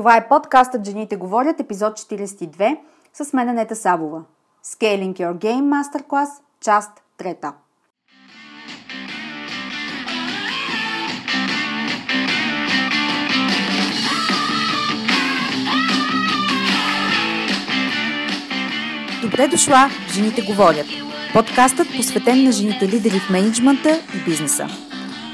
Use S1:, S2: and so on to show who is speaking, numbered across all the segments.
S1: Това е подкастът Жените говорят, епизод 42, с мен Нета Сабова. Scaling Your Game Masterclass, част 3. Добре дошла в Жените говорят. Подкастът посветен на жените лидери в менеджмента и бизнеса.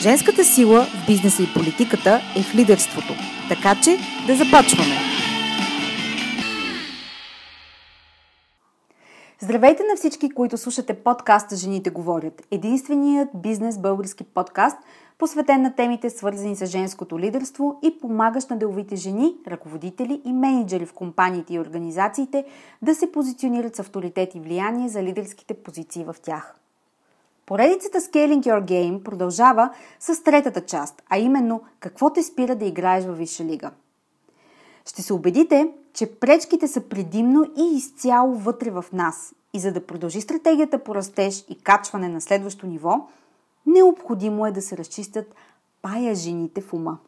S1: Женската сила в бизнеса и политиката е в лидерството. Така че да започваме! Здравейте на всички, които слушате подкаста Жените говорят. Единственият бизнес български подкаст, посветен на темите свързани с женското лидерство и помагащ на деловите жени, ръководители и менеджери в компаниите и организациите да се позиционират с авторитет и влияние за лидерските позиции в тях. Поредицата Scaling Your Game продължава с третата част, а именно какво те спира да играеш във Висша лига. Ще се убедите, че пречките са предимно и изцяло вътре в нас. И за да продължи стратегията по растеж и качване на следващо ниво, необходимо е да се разчистят пая жените в ума.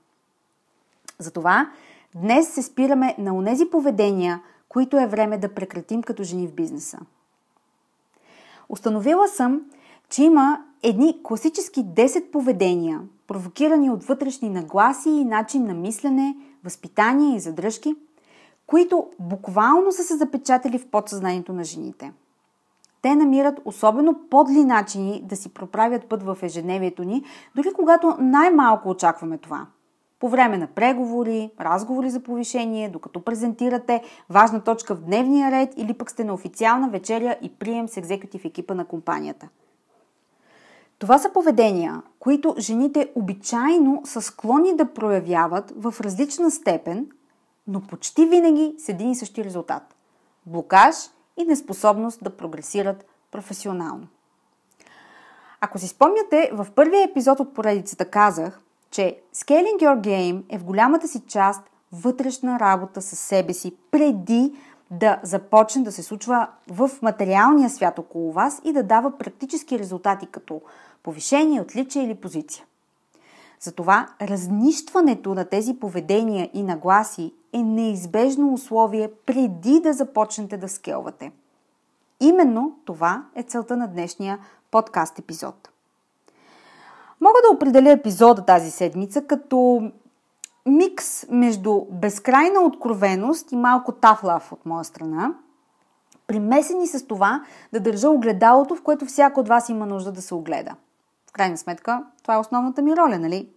S1: Затова днес се спираме на онези поведения, които е време да прекратим като жени в бизнеса. Установила съм, че има едни класически 10 поведения, провокирани от вътрешни нагласи и начин на мислене, възпитание и задръжки, които буквално са се запечатали в подсъзнанието на жените. Те намират особено подли начини да си проправят път в ежедневието ни, дори когато най-малко очакваме това. По време на преговори, разговори за повишение, докато презентирате важна точка в дневния ред или пък сте на официална вечеря и прием с екзекутив екипа на компанията – това са поведения, които жените обичайно са склонни да проявяват в различна степен, но почти винаги с един и същи резултат – блокаж и неспособност да прогресират професионално. Ако си спомняте, в първия епизод от поредицата казах, че Scaling Your Game е в голямата си част вътрешна работа с себе си преди да започне да се случва в материалния свят около вас и да дава практически резултати като повишение, отличие или позиция. Затова разнищването на тези поведения и нагласи е неизбежно условие преди да започнете да скелвате. Именно това е целта на днешния подкаст епизод. Мога да определя епизода тази седмица като микс между безкрайна откровеност и малко тафлав от моя страна, примесени с това да държа огледалото, в което всяко от вас има нужда да се огледа. Крайна сметка, това е основната ми роля, нали?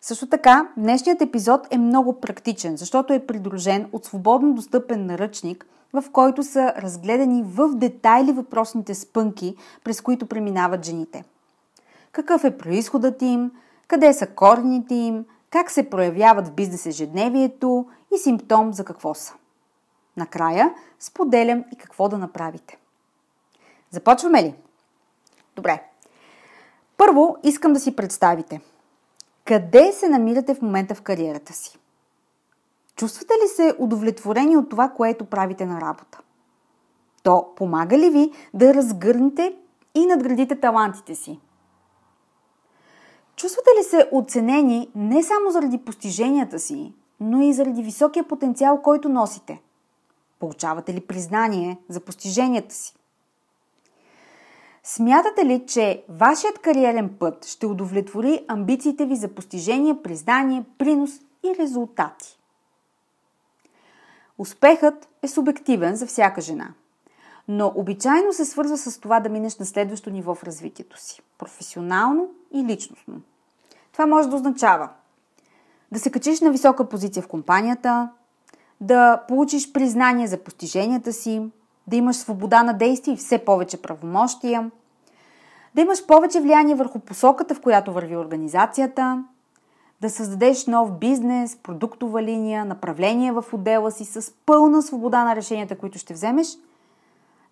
S1: Също така, днешният епизод е много практичен, защото е придружен от свободно достъпен наръчник, в който са разгледани в детайли въпросните спънки, през които преминават жените. Какъв е происходът им, къде са корените им, как се проявяват в бизнес ежедневието и симптом за какво са. Накрая споделям и какво да направите. Започваме ли? Добре. Първо искам да си представите. Къде се намирате в момента в кариерата си? Чувствате ли се удовлетворени от това, което правите на работа? То помага ли ви да разгърнете и надградите талантите си? Чувствате ли се оценени не само заради постиженията си, но и заради високия потенциал, който носите? Получавате ли признание за постиженията си? Смятате ли, че вашият кариерен път ще удовлетвори амбициите ви за постижение, признание, принос и резултати? Успехът е субективен за всяка жена, но обичайно се свързва с това да минеш на следващо ниво в развитието си професионално и личностно. Това може да означава да се качиш на висока позиция в компанията, да получиш признание за постиженията си, да имаш свобода на действие и все повече правомощия, да имаш повече влияние върху посоката, в която върви организацията, да създадеш нов бизнес, продуктова линия, направление в отдела си с пълна свобода на решенията, които ще вземеш,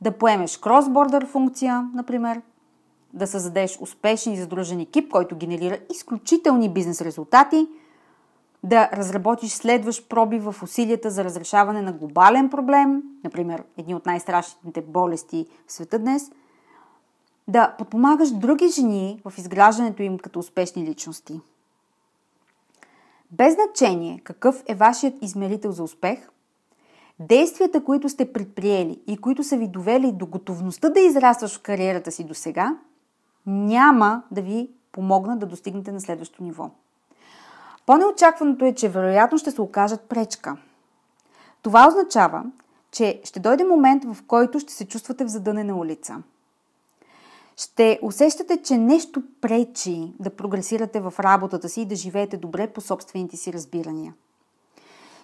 S1: да поемеш кросбордър функция, например, да създадеш успешен и задружен екип, който генерира изключителни бизнес резултати, да разработиш следващ проби в усилията за разрешаване на глобален проблем, например, едни от най-страшните болести в света днес, да подпомагаш други жени в изграждането им като успешни личности. Без значение какъв е вашият измерител за успех, действията, които сте предприели и които са ви довели до готовността да израстваш в кариерата си до сега, няма да ви помогнат да достигнете на следващото ниво. По-неочакваното е, че вероятно ще се окажат пречка. Това означава, че ще дойде момент, в който ще се чувствате в задънена улица. Ще усещате, че нещо пречи да прогресирате в работата си и да живеете добре по собствените си разбирания.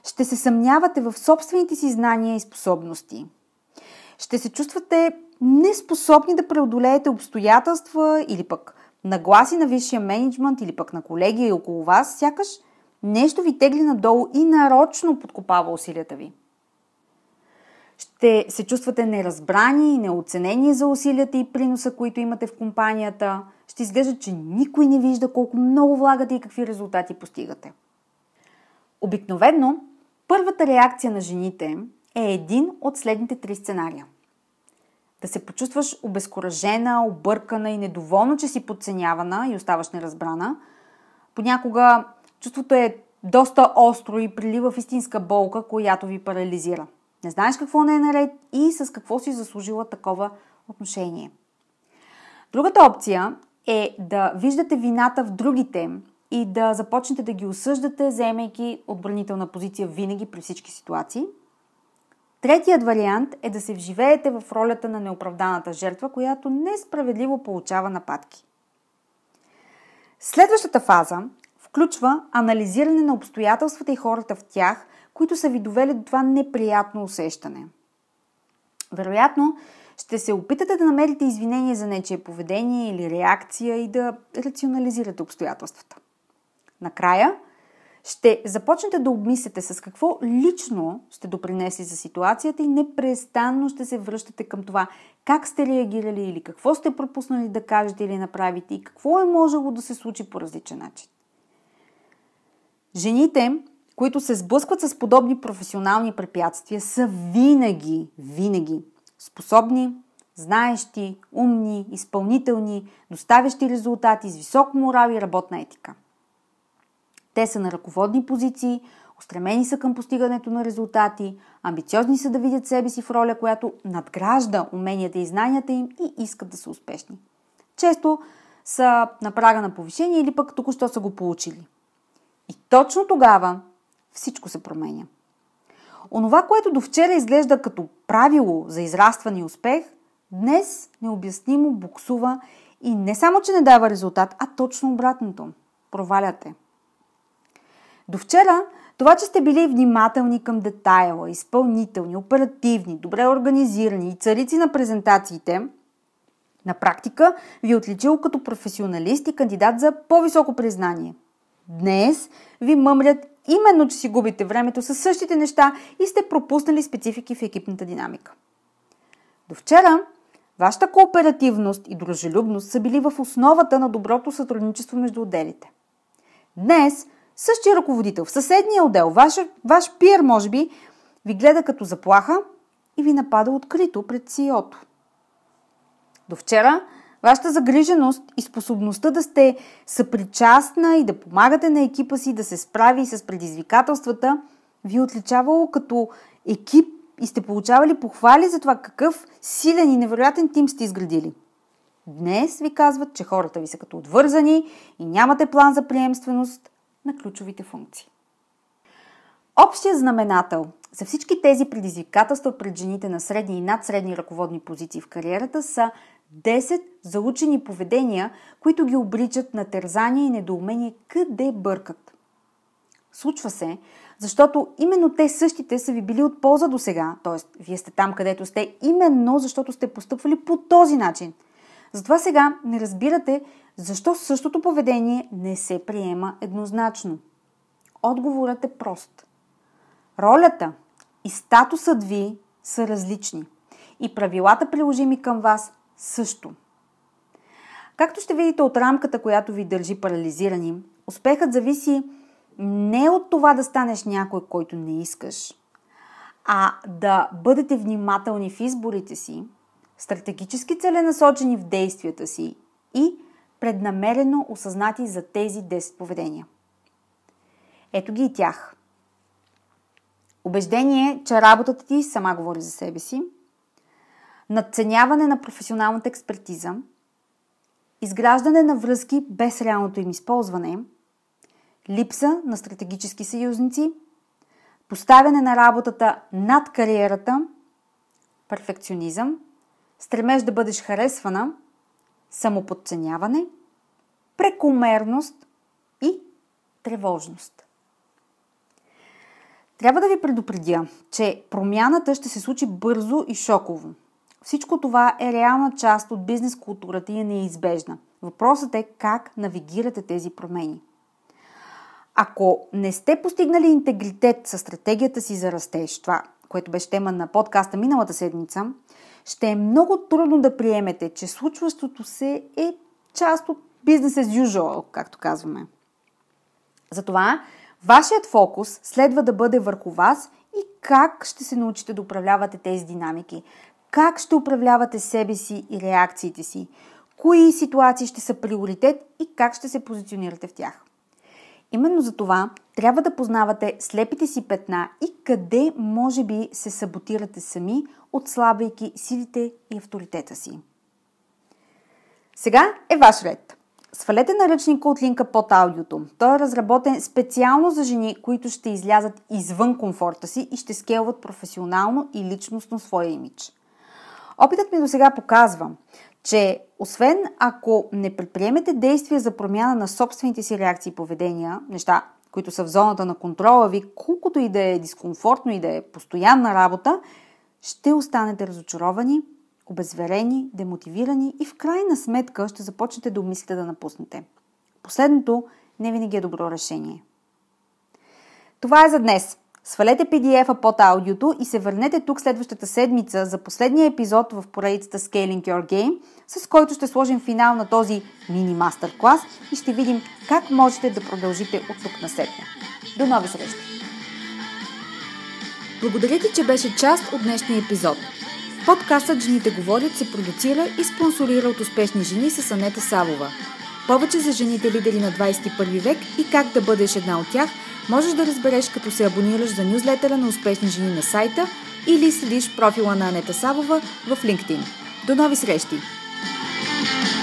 S1: Ще се съмнявате в собствените си знания и способности. Ще се чувствате неспособни да преодолеете обстоятелства или пък нагласи на висшия менеджмент или пък на колеги около вас, сякаш нещо ви тегли надолу и нарочно подкопава усилията ви. Ще се чувствате неразбрани и неоценени за усилията и приноса, които имате в компанията. Ще изглежда, че никой не вижда колко много влагате и какви резултати постигате. Обикновено, първата реакция на жените е един от следните три сценария да се почувстваш обезкуражена, объркана и недоволна, че си подценявана и оставаш неразбрана. Понякога чувството е доста остро и прилива в истинска болка, която ви парализира. Не знаеш какво не е наред и с какво си заслужила такова отношение. Другата опция е да виждате вината в другите и да започнете да ги осъждате, заемайки отбранителна позиция винаги при всички ситуации – Третият вариант е да се вживеете в ролята на неоправданата жертва, която несправедливо получава нападки. Следващата фаза включва анализиране на обстоятелствата и хората в тях, които са ви довели до това неприятно усещане. Вероятно, ще се опитате да намерите извинение за нечие поведение или реакция и да рационализирате обстоятелствата. Накрая – ще започнете да обмисляте с какво лично сте допринесли за ситуацията и непрестанно ще се връщате към това как сте реагирали или какво сте пропуснали да кажете или направите и какво е можело да се случи по различен начин. Жените, които се сблъскват с подобни професионални препятствия, са винаги, винаги способни, знаещи, умни, изпълнителни, доставящи резултати с висок морал и работна етика – те са на ръководни позиции, устремени са към постигането на резултати, амбициозни са да видят себе си в роля, която надгражда уменията и знанията им и искат да са успешни. Често са на прага на повишение или пък току-що са го получили. И точно тогава всичко се променя. Онова, което до вчера изглежда като правило за израстване и успех, днес необяснимо буксува и не само, че не дава резултат, а точно обратното. Проваляте. До вчера това, че сте били внимателни към детайла, изпълнителни, оперативни, добре организирани и царици на презентациите, на практика ви е отличило като професионалист и кандидат за по-високо признание. Днес ви мъмрят именно, че си губите времето с същите неща и сте пропуснали специфики в екипната динамика. До вчера вашата кооперативност и дружелюбност са били в основата на доброто сътрудничество между отделите. Днес Същия ръководител в съседния отдел, ваш, ваш пиер, може би, ви гледа като заплаха и ви напада открито пред CEO-то. До вчера вашата загриженост и способността да сте съпричастна и да помагате на екипа си да се справи с предизвикателствата ви е отличавало като екип и сте получавали похвали за това какъв силен и невероятен тим сте изградили. Днес ви казват, че хората ви са като отвързани и нямате план за приемственост, на ключовите функции. Общия знаменател за всички тези предизвикателства пред жените на средни и надсредни ръководни позиции в кариерата са 10 заучени поведения, които ги обричат на тързание и недоумение къде бъркат. Случва се, защото именно те същите са ви били от полза до сега, т.е. вие сте там където сте, именно защото сте постъпвали по този начин. Затова сега не разбирате Защо същото поведение не се приема еднозначно? Отговорът е прост. Ролята и статусът ви са различни и правилата приложими към вас също. Както ще видите от рамката, която ви държи парализирани, успехът зависи не от това да станеш някой, който не искаш, а да бъдете внимателни в изборите си, стратегически целенасочени в действията си и преднамерено осъзнати за тези 10 поведения. Ето ги и тях. Убеждение, че работата ти сама говори за себе си, надценяване на професионалната експертиза, изграждане на връзки без реалното им използване, липса на стратегически съюзници, поставяне на работата над кариерата, перфекционизъм, стремеж да бъдеш харесвана, самоподценяване, прекомерност и тревожност. Трябва да ви предупредя, че промяната ще се случи бързо и шоково. Всичко това е реална част от бизнес културата и е неизбежна. Въпросът е как навигирате тези промени. Ако не сте постигнали интегритет с стратегията си за растеж, това, което беше тема на подкаста миналата седмица, ще е много трудно да приемете, че случващото се е част от бизнес as usual, както казваме. Затова вашият фокус следва да бъде върху вас и как ще се научите да управлявате тези динамики, как ще управлявате себе си и реакциите си, кои ситуации ще са приоритет и как ще се позиционирате в тях. Именно за това трябва да познавате слепите си петна и къде може би се саботирате сами, отслабвайки силите и авторитета си. Сега е ваш ред. Свалете наръчника от линка под аудиото. Той е разработен специално за жени, които ще излязат извън комфорта си и ще скелват професионално и личностно своя имидж. Опитът ми до сега показва, че освен ако не предприемете действия за промяна на собствените си реакции и поведения, неща, които са в зоната на контрола ви, колкото и да е дискомфортно и да е постоянна работа, ще останете разочаровани, обезверени, демотивирани и в крайна сметка ще започнете да умислите да напуснете. Последното не винаги е добро решение. Това е за днес. Свалете PDF-а под аудиото и се върнете тук следващата седмица за последния епизод в поредицата Scaling Your Game, с който ще сложим финал на този мини мастер клас и ще видим как можете да продължите от тук на сетне. До нови срещи! Благодаря ти, че беше част от днешния епизод. Подкастът Жените говорят се продуцира и спонсорира от успешни жени с Анета Савова. Повече за жените лидери на 21 век и как да бъдеш една от тях – можеш да разбереш като се абонираш за нюзлетера на успешни жени на сайта или следиш профила на Анета Савова в LinkedIn. До нови срещи! Thank you.